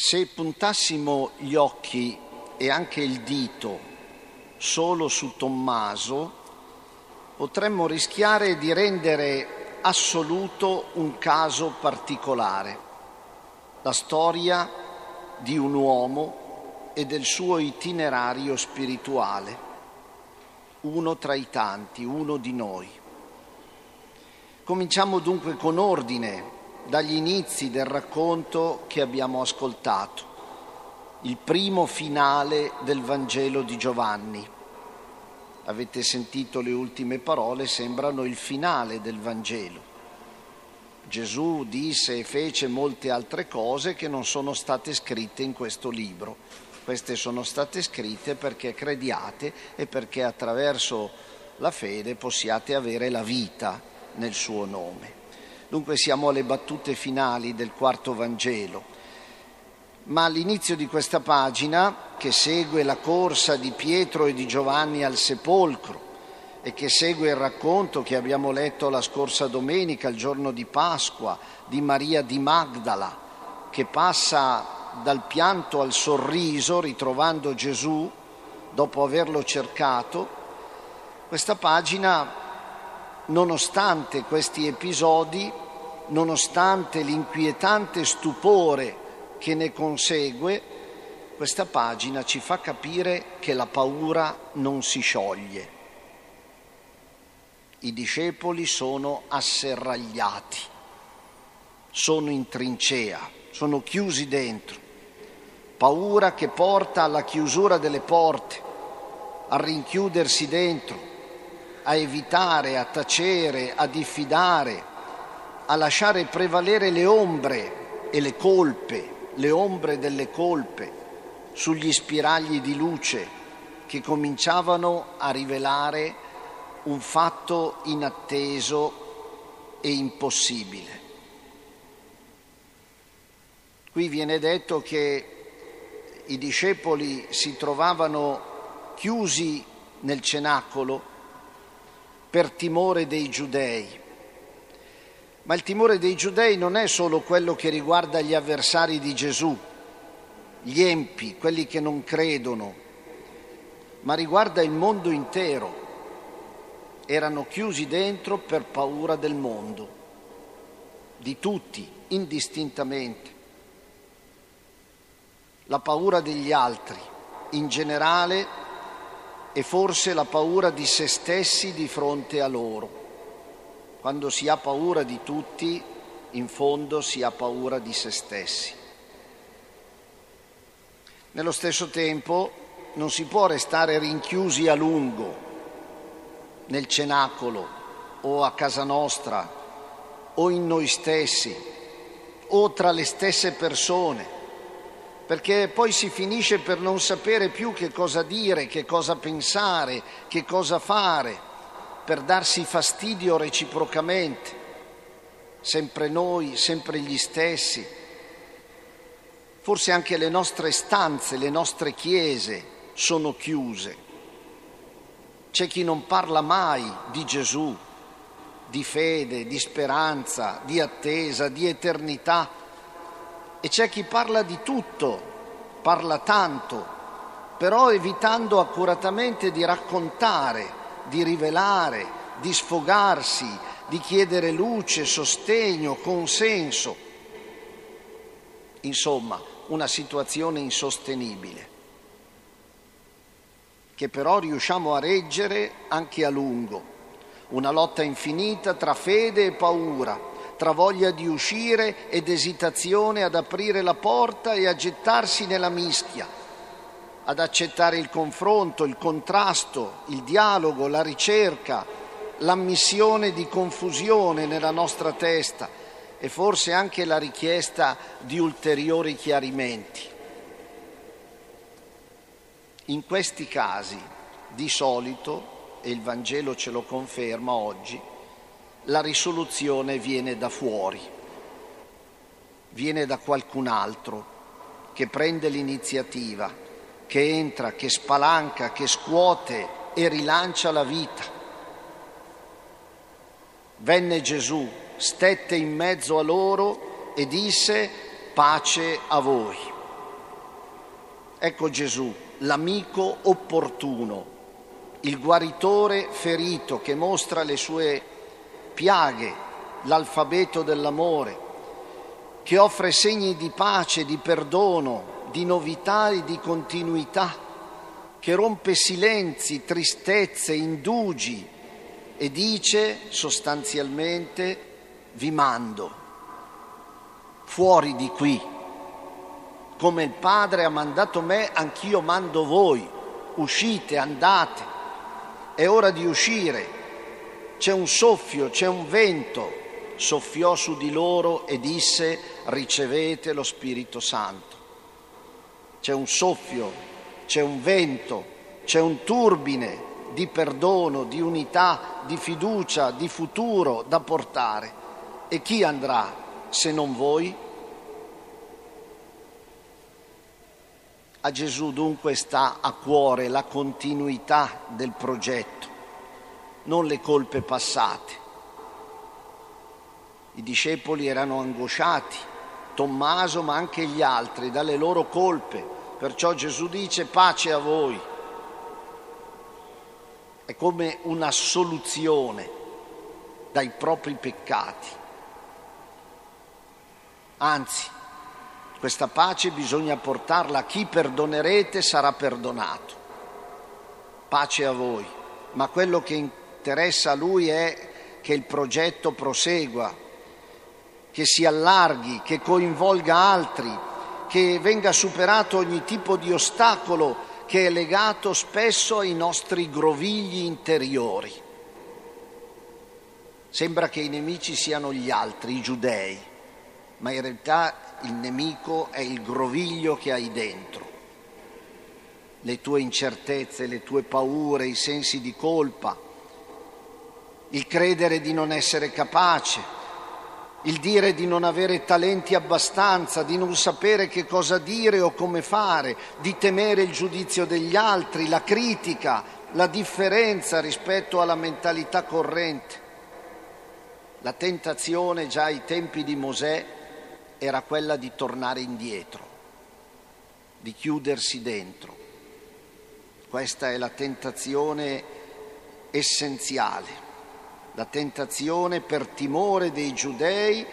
Se puntassimo gli occhi e anche il dito solo su Tommaso, potremmo rischiare di rendere assoluto un caso particolare, la storia di un uomo e del suo itinerario spirituale, uno tra i tanti, uno di noi. Cominciamo dunque con ordine dagli inizi del racconto che abbiamo ascoltato, il primo finale del Vangelo di Giovanni. Avete sentito le ultime parole, sembrano il finale del Vangelo. Gesù disse e fece molte altre cose che non sono state scritte in questo libro. Queste sono state scritte perché crediate e perché attraverso la fede possiate avere la vita nel suo nome. Dunque siamo alle battute finali del quarto Vangelo. Ma all'inizio di questa pagina, che segue la corsa di Pietro e di Giovanni al sepolcro e che segue il racconto che abbiamo letto la scorsa domenica, il giorno di Pasqua, di Maria di Magdala, che passa dal pianto al sorriso ritrovando Gesù dopo averlo cercato, questa pagina nonostante questi episodi, nonostante l'inquietante stupore che ne consegue, questa pagina ci fa capire che la paura non si scioglie. I discepoli sono asserragliati, sono in trincea, sono chiusi dentro. Paura che porta alla chiusura delle porte, a rinchiudersi dentro, a evitare, a tacere, a diffidare, a lasciare prevalere le ombre e le colpe, le ombre delle colpe sugli spiragli di luce che cominciavano a rivelare un fatto inatteso e impossibile. Qui viene detto che i discepoli si trovavano chiusi nel cenacolo per timore dei giudei. Ma il timore dei giudei non è solo quello che riguarda gli avversari di Gesù, gli empi, quelli che non credono, ma riguarda il mondo intero. Erano chiusi dentro per paura del mondo, di tutti, indistintamente. La paura degli altri, in generale e forse la paura di se stessi di fronte a loro. Quando si ha paura di tutti, in fondo si ha paura di se stessi. Nello stesso tempo non si può restare rinchiusi a lungo nel cenacolo o a casa nostra o in noi stessi o tra le stesse persone perché poi si finisce per non sapere più che cosa dire, che cosa pensare, che cosa fare, per darsi fastidio reciprocamente, sempre noi, sempre gli stessi. Forse anche le nostre stanze, le nostre chiese sono chiuse. C'è chi non parla mai di Gesù, di fede, di speranza, di attesa, di eternità e c'è chi parla di tutto, parla tanto, però evitando accuratamente di raccontare, di rivelare, di sfogarsi, di chiedere luce, sostegno, consenso. Insomma, una situazione insostenibile, che però riusciamo a reggere anche a lungo, una lotta infinita tra fede e paura tra voglia di uscire ed esitazione ad aprire la porta e a gettarsi nella mischia, ad accettare il confronto, il contrasto, il dialogo, la ricerca, l'ammissione di confusione nella nostra testa e forse anche la richiesta di ulteriori chiarimenti. In questi casi, di solito, e il Vangelo ce lo conferma oggi, la risoluzione viene da fuori, viene da qualcun altro che prende l'iniziativa, che entra, che spalanca, che scuote e rilancia la vita. Venne Gesù, stette in mezzo a loro e disse pace a voi. Ecco Gesù, l'amico opportuno, il guaritore ferito che mostra le sue piaghe, l'alfabeto dell'amore, che offre segni di pace, di perdono, di novità e di continuità, che rompe silenzi, tristezze, indugi e dice sostanzialmente vi mando fuori di qui. Come il Padre ha mandato me, anch'io mando voi. Uscite, andate. È ora di uscire. C'è un soffio, c'è un vento. Soffiò su di loro e disse ricevete lo Spirito Santo. C'è un soffio, c'è un vento, c'è un turbine di perdono, di unità, di fiducia, di futuro da portare. E chi andrà se non voi? A Gesù dunque sta a cuore la continuità del progetto, non le colpe passate. I discepoli erano angosciati, Tommaso ma anche gli altri, dalle loro colpe, perciò Gesù dice pace a voi. È come una soluzione dai propri peccati. Anzi, questa pace bisogna portarla a chi perdonerete sarà perdonato. Pace a voi, ma quello che interessa a lui è che il progetto prosegua, che si allarghi, che coinvolga altri, che venga superato ogni tipo di ostacolo che è legato spesso ai nostri grovigli interiori. Sembra che i nemici siano gli altri, i giudei ma in realtà il nemico è il groviglio che hai dentro. Le tue incertezze, le tue paure, i sensi di colpa, il credere di non essere capace, il dire di non avere talenti abbastanza, di non sapere che cosa dire o come fare, di temere il giudizio degli altri, la critica, la differenza rispetto alla mentalità corrente. La tentazione già ai tempi di Mosè era quella di tornare indietro, di chiudersi dentro. Questa è la tentazione essenziale, la tentazione per timore dei giudei,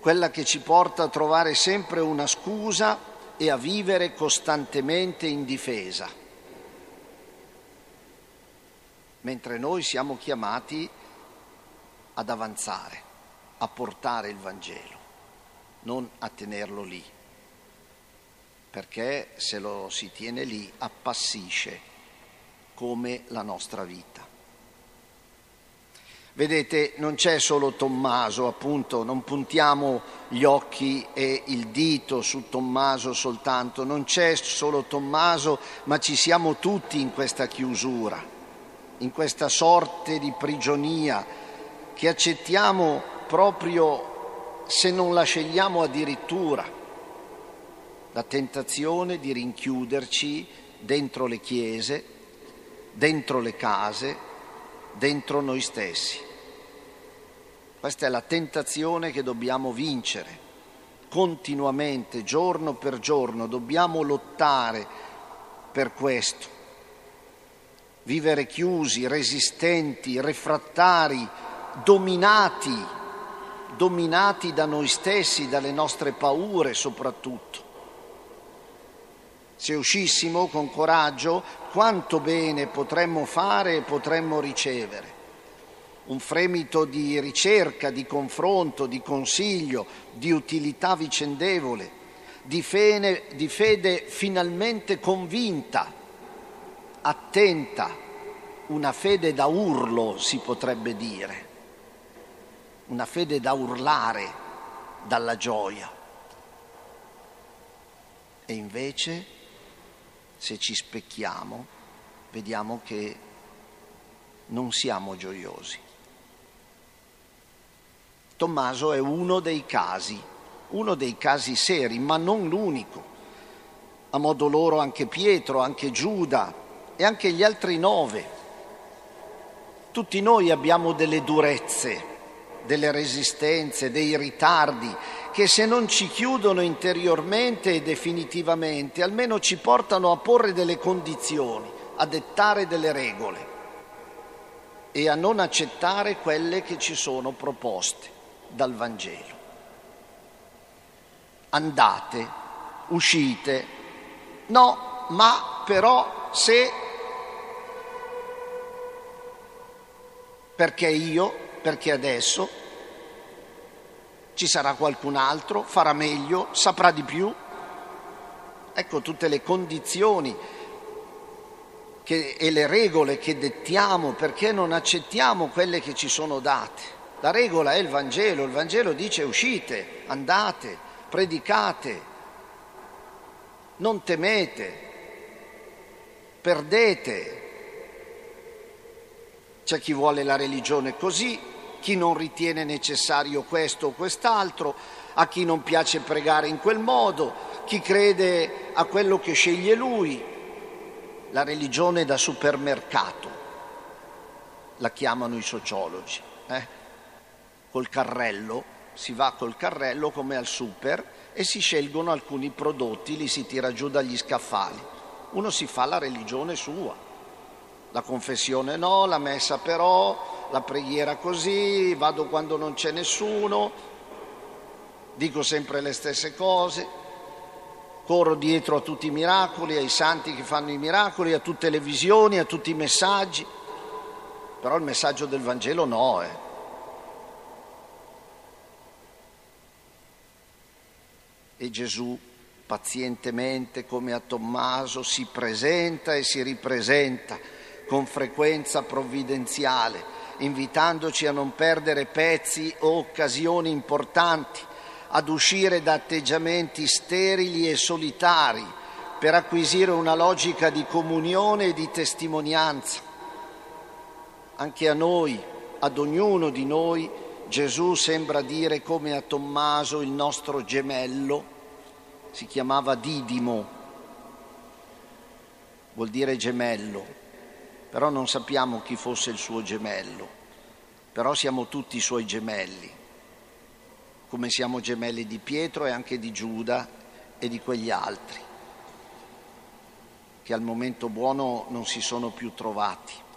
quella che ci porta a trovare sempre una scusa e a vivere costantemente in difesa. Mentre noi siamo chiamati ad avanzare, a portare il Vangelo non a tenerlo lì, perché se lo si tiene lì appassisce come la nostra vita. Vedete, non c'è solo Tommaso, appunto, non puntiamo gli occhi e il dito su Tommaso soltanto, non c'è solo Tommaso, ma ci siamo tutti in questa chiusura, in questa sorte di prigionia che accettiamo proprio se non la scegliamo addirittura, la tentazione di rinchiuderci dentro le chiese, dentro le case, dentro noi stessi. Questa è la tentazione che dobbiamo vincere continuamente, giorno per giorno, dobbiamo lottare per questo. Vivere chiusi, resistenti, refrattari, dominati dominati da noi stessi, dalle nostre paure soprattutto. Se uscissimo con coraggio, quanto bene potremmo fare e potremmo ricevere. Un fremito di ricerca, di confronto, di consiglio, di utilità vicendevole, di fede, di fede finalmente convinta, attenta, una fede da urlo si potrebbe dire una fede da urlare dalla gioia. E invece, se ci specchiamo, vediamo che non siamo gioiosi. Tommaso è uno dei casi, uno dei casi seri, ma non l'unico. A modo loro anche Pietro, anche Giuda e anche gli altri nove. Tutti noi abbiamo delle durezze, delle resistenze, dei ritardi che se non ci chiudono interiormente e definitivamente, almeno ci portano a porre delle condizioni, a dettare delle regole e a non accettare quelle che ci sono proposte dal Vangelo. Andate, uscite, no, ma però se, perché io, perché adesso, ci sarà qualcun altro, farà meglio, saprà di più. Ecco tutte le condizioni che, e le regole che dettiamo perché non accettiamo quelle che ci sono date. La regola è il Vangelo, il Vangelo dice uscite, andate, predicate, non temete, perdete. C'è chi vuole la religione così, chi non ritiene necessario questo o quest'altro, a chi non piace pregare in quel modo, chi crede a quello che sceglie lui. La religione da supermercato, la chiamano i sociologi. Eh? Col carrello, si va col carrello come al super e si scelgono alcuni prodotti, li si tira giù dagli scaffali. Uno si fa la religione sua, la confessione no, la messa però, la preghiera così, vado quando non c'è nessuno, dico sempre le stesse cose, corro dietro a tutti i miracoli, ai santi che fanno i miracoli, a tutte le visioni, a tutti i messaggi, però il messaggio del Vangelo no. Eh. E Gesù pazientemente, come a Tommaso, si presenta e si ripresenta con frequenza provvidenziale invitandoci a non perdere pezzi o occasioni importanti, ad uscire da atteggiamenti sterili e solitari per acquisire una logica di comunione e di testimonianza. Anche a noi, ad ognuno di noi, Gesù sembra dire come a Tommaso, il nostro gemello, si chiamava Didimo, vuol dire gemello, però non sappiamo chi fosse il suo gemello, però siamo tutti i suoi gemelli, come siamo gemelli di Pietro e anche di Giuda e di quegli altri, che al momento buono non si sono più trovati.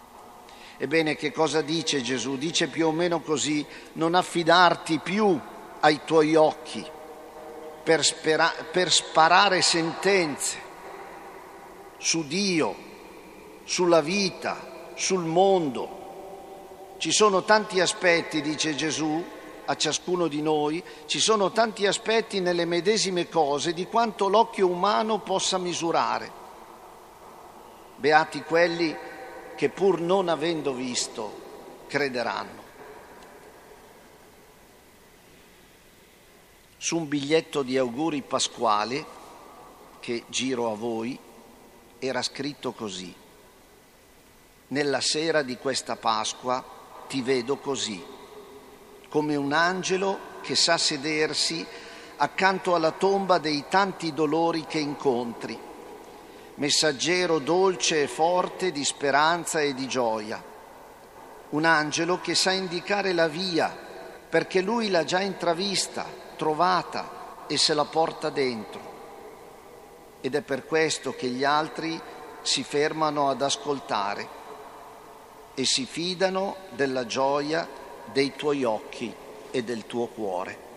Ebbene, che cosa dice Gesù? Dice più o meno così, non affidarti più ai tuoi occhi per, spera- per sparare sentenze su Dio, sulla vita, sul mondo. Ci sono tanti aspetti, dice Gesù, a ciascuno di noi, ci sono tanti aspetti nelle medesime cose di quanto l'occhio umano possa misurare. Beati quelli che pur non avendo visto crederanno. Su un biglietto di auguri pasquali che giro a voi era scritto così nella sera di questa Pasqua ti vedo così, come un angelo che sa sedersi accanto alla tomba dei tanti dolori che incontri, messaggero dolce e forte di speranza e di gioia, un angelo che sa indicare la via perché lui l'ha già intravista, trovata e se la porta dentro. Ed è per questo che gli altri si fermano ad ascoltare e si fidano della gioia dei tuoi occhi e del tuo cuore.